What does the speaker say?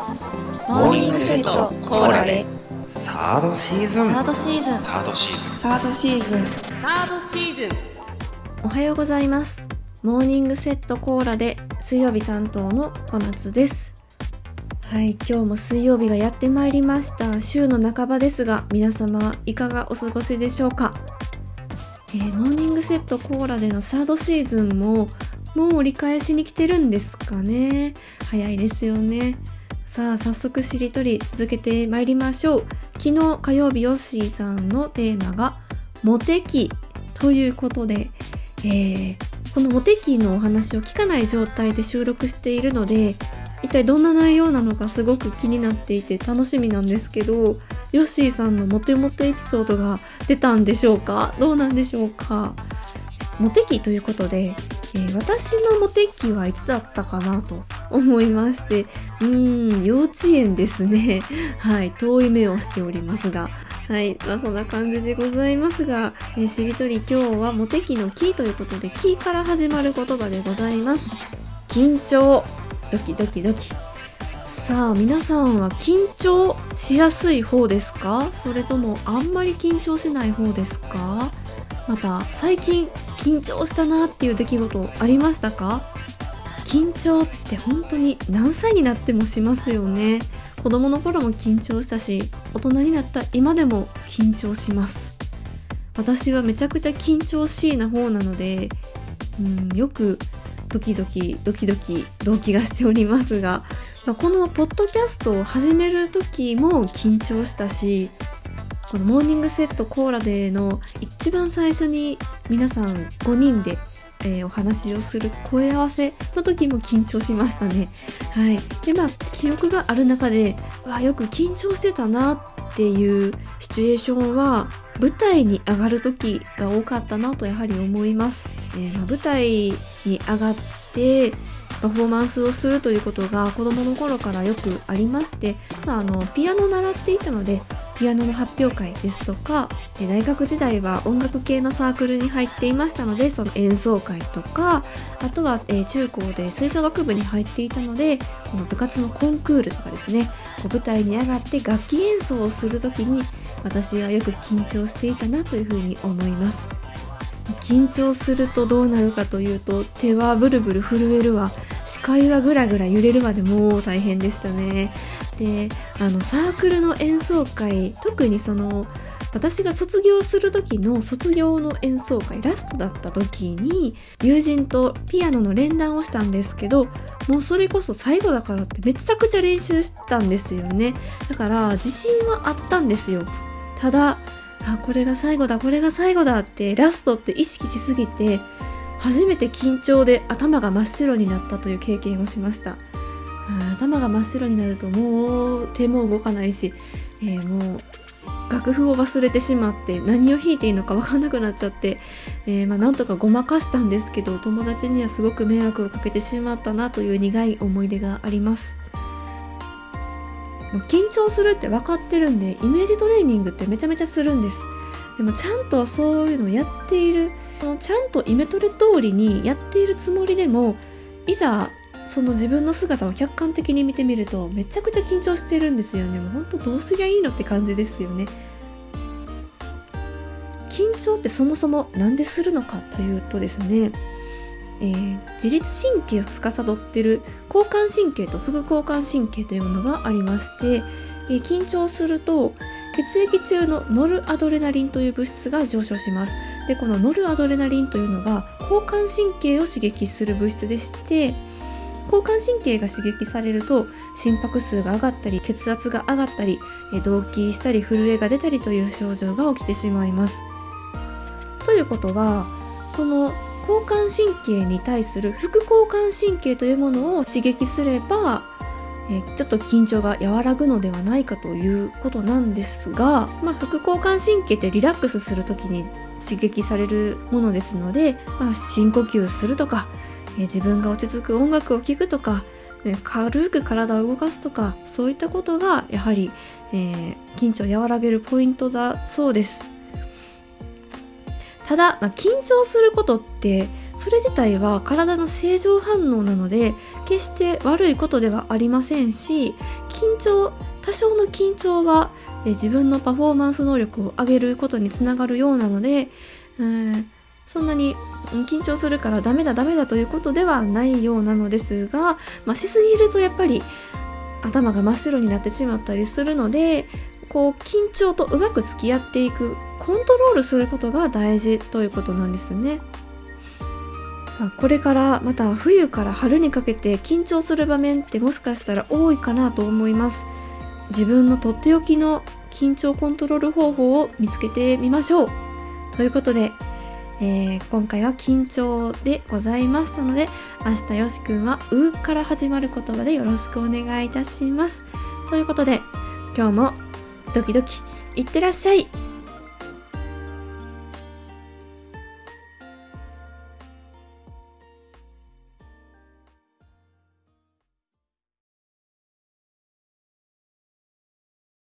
モーニングセットコーラで。サードシーズン。サードシーズン。サードシーズン。サードシーズン。サードシーズン。おはようございます。モーニングセットコーラで水曜日担当の小夏です。はい今日も水曜日がやってまいりました。週の半ばですが皆様いかがお過ごしでしょうか、えーモーニングセットコーラでのサードシーズンももう折り返しに来てるんですかね。早いですよねさあ早速しりとり続けてまいりましょう。昨日火曜日ヨッシーさんのテーマがモテ期ということで、えーこのモテ期のお話を聞かない状態で収録しているので一体どんな内容なのかすごく気になっていて楽しみなんですけどヨッシーさんのモテモテエピソードが出たんでしょうか？どうなんでしょうか？モテ期ということで、えー私のモテ期はいつだったかなと思いましてうーん幼稚園ですね。はい遠い目をしておりますが。はい、まあそんな感じでございますが、えーしりとり今日はモテ期のキーということで、キーから始まる言葉でございます。緊張、ドキドキドキ。さあ、皆さんは緊張しやすい方ですか？それともあんまり緊張しない方ですか？また、最近緊張したなっていう出来事ありましたか？緊張って本当に何歳になってもしますよね。子供の頃も緊張したし大人になった今でも緊張します私はめちゃくちゃ緊張しいな方なので、うん、よくドキドキドキドキ動機がしておりますが、まこのポッドキャストを始める時も緊張したしこのモーニングセットコーラでの一番最初に皆さん5人で、えーお話をする声合わせの時も緊張しましたね。はい。で、まあ、記憶がある中で、わよく緊張してたなっていうシチュエーションは、舞台に上がる時が多かったなとやはり思います。えーまあ、舞台に上がって、パフォーマンスをするということが子供の頃からよくありまして、まあ、あのピアノを習っていたのでピアノの発表会ですとか大学時代は音楽系のサークルに入っていましたのでその演奏会とかあとは、中高で吹奏楽部に入っていたのでこの部活のコンクールとかですねこう舞台に上がって楽器演奏をする時に私はよく緊張していたなというふうに思います。緊張するとどうなるかというと手はブルブル震えるわ視界はぐらぐら揺れるわでもう大変でしたねであのサークルの演奏会特にその私が卒業する時の卒業の演奏会ラストだった時に友人とピアノの連弾をしたんですけどもうそれこそ最後だからってめちゃくちゃ練習したんですよね。だから自信はあったんですよ。ただあこれが最後だこれが最後だってラストって意識しすぎて初めて緊張で頭が真っ白になったという経験をしました。頭が真っ白になるともう手も動かないし、えーもう楽譜を忘れてしまって何を弾いていいのか分かんなくなっちゃって、えーまあ、なんとかごまかしたんですけど友達にはすごく迷惑をかけてしまったなという苦い思い出があります。緊張するって分かってるんでイメージトレーニングってめちゃめちゃするんです。でもちゃんとそういうのをやっているちゃんとイメトレ通りにやっているつもりでもいざその自分の姿を客観的に見てみるとめちゃくちゃ緊張してるんですよね。もうほんとどうすりゃいいのって感じですよね。緊張ってそもそも何でするのかというとですね、えー自律神経を司っている交感神経と副交感神経というものがありまして、えー緊張すると血液中のノルアドレナリンという物質が上昇します。でこのノルアドレナリンというのが交感神経を刺激する物質でして交感神経が刺激されると心拍数が上がったり血圧が上がったりえー動悸したり震えが出たりという症状が起きてしまいます。ということはこの交感神経に対する副交感神経というものを刺激すれば、えちょっと緊張が和らぐのではないかということなんですが、まあ、副交感神経ってリラックスする時に刺激されるものですので、まあ、深呼吸するとか、え自分が落ち着く音楽を聴くとか、え軽く体を動かすとかそういったことがやはり、えー緊張を和らげるポイントだそうです。ただ、まあ、緊張することってそれ自体は体の正常反応なので決して悪いことではありませんし緊張多少の緊張はえ自分のパフォーマンス能力を上げることにつながるようなのでうんそんなに緊張するからダメだダメだということではないようなのですが、まあ、しすぎるとやっぱり頭が真っ白になってしまったりするのでこう緊張とうまく付き合っていくコントロールすることが大事ということなんですね。さあこれからまた冬から春にかけて緊張する場面ってもしかしたら多いかなと思います。自分のとっておきの緊張コントロール方法を見つけてみましょう。ということで、えー、今回は緊張でございましたので、明日よしくんはうから始まる言葉でよろしくお願いいたします。ということで、今日もドキドキいってらっしゃい